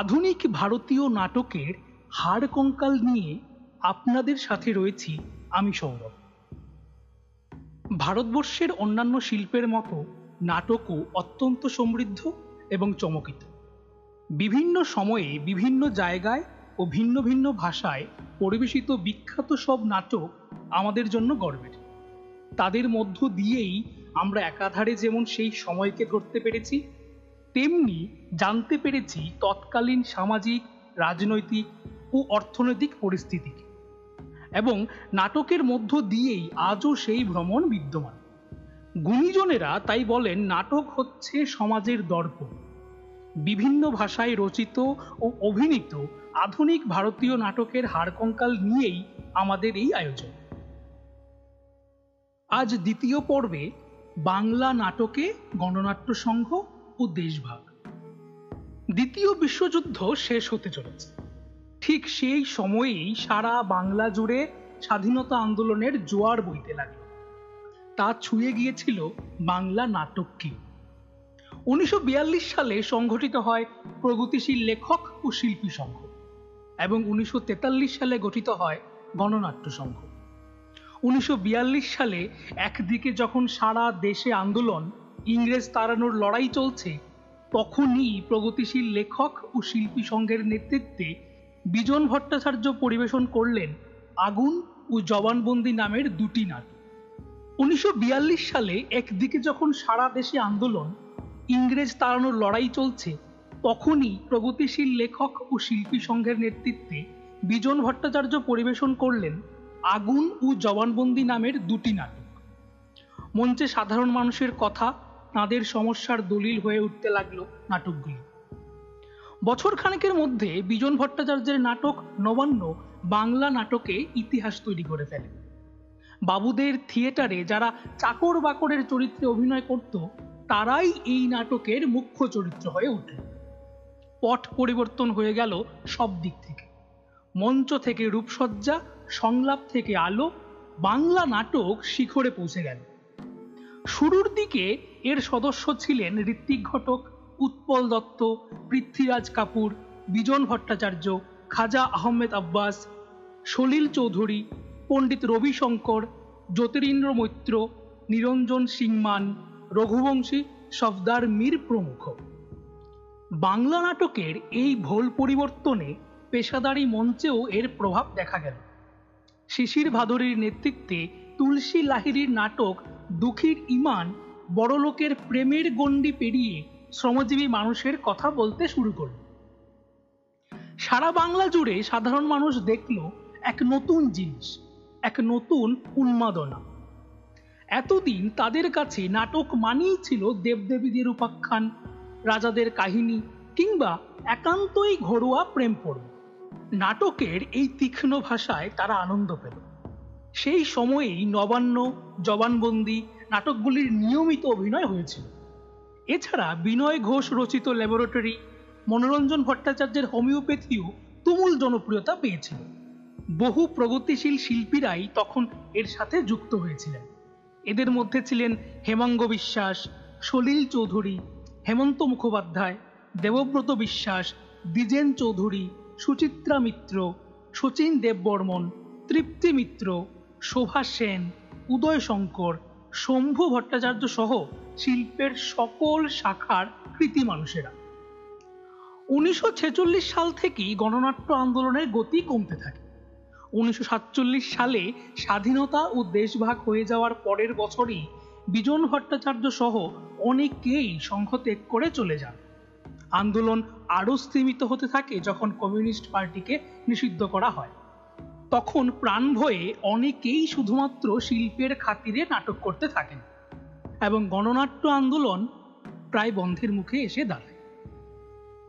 আধুনিক ভারতীয় নাটকের হাড় কঙ্কাল নিয়ে আপনাদের সাথে রয়েছি আমি সৌরভ। ভারতবর্ষের অন্যান্য শিল্পের মতো নাটকও অত্যন্ত সমৃদ্ধ এবং চমকিত। বিভিন্ন সময়ে বিভিন্ন জায়গায় ও ভিন্ন ভিন্ন ভাষায় পরিবেশিত বিখ্যাত সব নাটক আমাদের জন্য গর্বের। তাদের মধ্য দিয়েই আমরা একাধারে যেমন সেই সময়কে ধরতে পেরেছি তেমনি জানতে পেরেছি তৎকালীন সামাজিক, রাজনৈতিক ও অর্থনৈতিক পরিস্থিতিকে এবং নাটকের মধ্য দিয়েই আজও সেই ভ্রমণ বিদ্যমান। গুণীজনেরা তাই বলেন, নাটক হচ্ছে সমাজের দর্পণ। বিভিন্ন ভাষায় রচিত ও অভিনীত আধুনিক ভারতীয় নাটকের হাড়কঙ্কাল নিয়েই আমাদের এই আয়োজন। আজ দ্বিতীয় পর্বে বাংলা নাটকে গণনাট্য সংঘ ও দেশভাগ। দ্বিতীয় বিশ্বযুদ্ধ শেষ হতে চলেছে। ঠিক সেই সময়েই সারা বাংলা জুড়ে স্বাধীনতা আন্দোলনের জোয়ার বইতে লাগল। তা ছুঁয়ে গিয়েছিল বাংলা নাটককে উনিশশো সালে সংঘটিত হয় প্রগতিশীল লেখক ও শিল্পী সংঘ এবং উনিশশো তেতাল্লিশ সালে গঠিত হয় গণনাট্য সংঘ। উনিশশো বিয়াল্লিশ সালে একদিকে যখন সারা দেশে আন্দোলন ইংরেজ তাড়ানোর লড়াই চলছে। তখনই প্রগতিশীল লেখক ও শিল্পী সংঘের নেতৃত্বে বিজন ভট্টাচার্য পরিবেশন করলেন আগুন ও জবানবন্দি নামের দুটি নাটক। উনিশশো সালে একদিকে যখন সারা দেশে আন্দোলন, ইংরেজ তাড়ানোর লড়াই চলছে, তখনই প্রগতিশীল লেখক ও শিল্পী সংঘের নেতৃত্বে বিজন ভট্টাচার্য পরিবেশন করলেন আগুন ও জবানবন্দি নামের দুটি নাটক। মঞ্চে সাধারণ মানুষের কথা তাঁদের সমস্যার দলিল হয়ে উঠতে লাগল নাটকগুলি। বছর খানেকের মধ্যে বিজন ভট্টাচার্যের নাটক নবান্ন বাংলা নাটকে ইতিহাস তৈরি করে ফেলে। বাবুদের থিয়েটারে যারা চাকর বাকরের চরিত্রে অভিনয় করত, তারাই এই নাটকের মুখ্য চরিত্র হয়ে উঠল। পট পরিবর্তন হয়ে গেল সব দিক থেকে। মঞ্চ থেকে রূপসজ্জা, সংলাপ থেকে আলো, বাংলা নাটক শিখরে পৌঁছে গেল। শুরুর দিকে এর সদস্য ছিলেন ঋত্বিক ঘটক, উৎপল দত্ত, পৃথ্বীরাজ কাপুর, বিজন ভট্টাচার্য, খাজা আহমেদ আব্বাস, সলিল চৌধুরী, পণ্ডিত রবিশঙ্কর, জ্যোতিরিন্দ্র মৈত্র, নিরঞ্জন সিংমান, রঘুবংশী সফদার মীর প্রমুখ। বাংলা নাটকের এই ভোল পরিবর্তনে পেশাদারি মঞ্চেও এর প্রভাব দেখা গেল। শিশির ভাদরীর নেতৃত্বে তুলসী লাহিড়ির নাটক দুঃখীর ইমান বড়লোকের প্রেমের গণ্ডি পেরিয়ে শ্রমজীবী মানুষের কথা বলতে শুরু করল। সারা বাংলা জুড়ে সাধারণ মানুষ দেখল এক নতুন জিনিস, এক নতুন উন্মাদনা। এতদিন তাদের কাছে নাটক মানেই ছিল দেবদেবীদের উপাখ্যান, রাজাদের কাহিনী কিংবা একান্তই ঘরোয়া প্রেম পর্ব নাটকের এই তীক্ষ্ণ ভাষায় তারা আনন্দ পেল। সেই সময়েই নবান্ন, জবানবন্দি নাটকগুলির নিয়মিত অভিনয় হয়েছিল। এছাড়া বিনয় ঘোষ রচিত ল্যাবরেটরি মনোরঞ্জন ভট্টাচার্যের হোমিওপ্যাথিও তুমুল জনপ্রিয়তা পেয়েছিল। বহু প্রগতিশীল শিল্পীরাই তখন এর সাথে যুক্ত হয়েছিলেন। এদের মধ্যে ছিলেন হেমাঙ্গ বিশ্বাস, সলিল চৌধুরী, হেমন্ত মুখোপাধ্যায়, দেবব্রত বিশ্বাস, দ্বিজেন চৌধুরী, সুচিত্রা মিত্র, শচীন দেববর্মন, তৃপ্তি মিত্র শোভা সেন, উদয় শঙ্কর, শম্ভু ভট্টাচার্য সহ শিল্পের সকল শাখার কৃতি মানুষেরা। উনিশশো ছেচল্লিশ সাল থেকেই গণনাট্য আন্দোলনের গতি কমতে থাকে। উনিশশো সাতচল্লিশ সালে স্বাধীনতা ও দেশভাগ হয়ে যাওয়ার পরের বছরই বিজন ভট্টাচার্য সহ অনেকেই সংঘ ত্যাগ করে চলে যান। আন্দোলন আরও স্তীমিত হতে থাকে যখন কমিউনিস্ট পার্টিকে নিষিদ্ধ করা হয়। তখন প্রাণ ভয়ে অনেকেই শুধুমাত্র শিল্পের খাতিরে নাটক করতে থাকেন এবং গণনাট্য আন্দোলন প্রায় বন্ধের মুখে এসে দাঁড়ায়।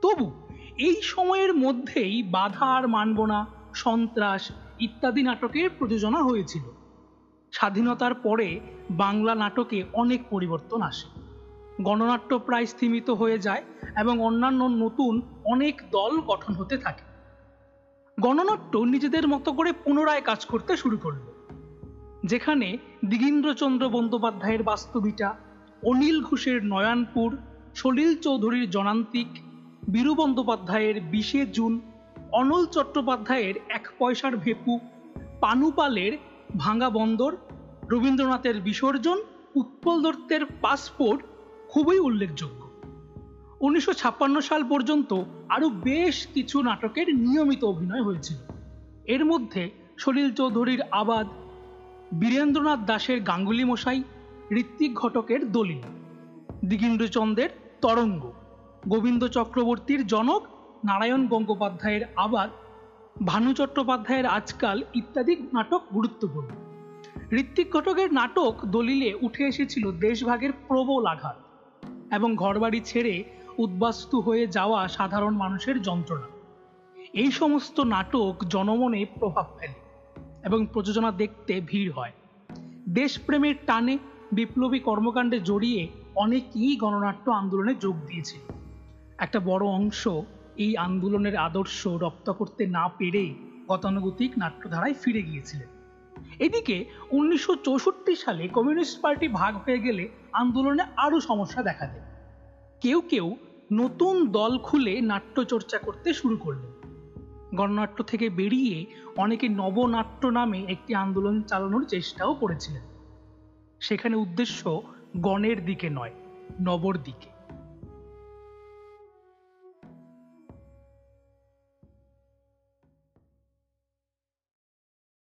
তবু এই সময়ের মধ্যেই বাধা আর মানব না, সন্ত্রাস ইত্যাদি নাটকের প্রযোজনা হয়েছিল। স্বাধীনতার পরে বাংলা নাটকে অনেক পরিবর্তন আসে। গণনাট্য প্রায় স্থিমিত হয়ে যায় এবং অন্যান্য নতুন অনেক দল গঠন হতে থাকে। গণনাট্য নিজেদের মতো করে পুনরায় কাজ করতে শুরু করল, যেখানে দিগীন্দ্রচন্দ্র বন্দ্যোপাধ্যায়ের বাস্তবিটা, অনিল ঘোষের নয়ানপুর, সলিল চৌধুরীর জনান্তিক, বীরু বন্দ্যোপাধ্যায়ের বিশে জুন, অনল চট্টোপাধ্যায়ের এক পয়সার ভেপু পানুপালের ভাঙা বন্দর, রবীন্দ্রনাথের বিসর্জন, উৎপল দত্তের পাসপোর্ট খুবই উল্লেখযোগ্য। উনিশশো ছাপ্পান্ন সাল পর্যন্ত আরও বেশ কিছু নাটকের নিয়মিত অভিনয় হয়েছিল। এর মধ্যে সলিল চৌধুরীর আবাদ, বীরেন্দ্রনাথ দাসের গাঙ্গুলি মশাই ঋত্বিক ঘটকের দলিল দিগীন্দ্রচন্দ্রের তরঙ্গ, গোবিন্দ চক্রবর্তীর জনক, নারায়ণ গঙ্গোপাধ্যায়ের আবাদ, ভানু চট্টোপাধ্যায়ের আজকাল ইত্যাদি নাটক গুরুত্বপূর্ণ। ঋত্বিক ঘটকের নাটক দলিলে উঠে এসেছিল দেশভাগের প্রবল আঘাত এবং ঘরবাড়ি ছেড়ে উদ্বাস্তু হয়ে যাওয়া সাধারণ মানুষের যন্ত্রণা। এই সমস্ত নাটক জনমনে প্রভাব ফেলে এবং প্রযোজনা দেখতে ভিড় হয়। দেশপ্রেমের টানে বিপ্লবী কর্মকাণ্ডে জড়িয়ে অনেকেই গণনাট্য আন্দোলনে যোগ দিয়েছিল একটা বড় অংশ এই আন্দোলনের আদর্শ রপ্ত করতে না পেরে গতানুগতিক নাট্যধারায় ফিরে গিয়েছিলেন। এদিকে উনিশশো চৌষট্টি সালে কমিউনিস্ট পার্টি ভাগ হয়ে গেলে আন্দোলনে আরও সমস্যা দেখা দেয়। কেউ কেউ নতুন দল খুলে নাট্যচর্চা করতে শুরু করলেন গণনাট্য থেকে বেরিয়ে অনেকে নবনাট্য নামে একটি আন্দোলন চালানোর চেষ্টাও করেছিলেন। সেখানে উদ্দেশ্য গণের দিকে নয়, নবর দিকে।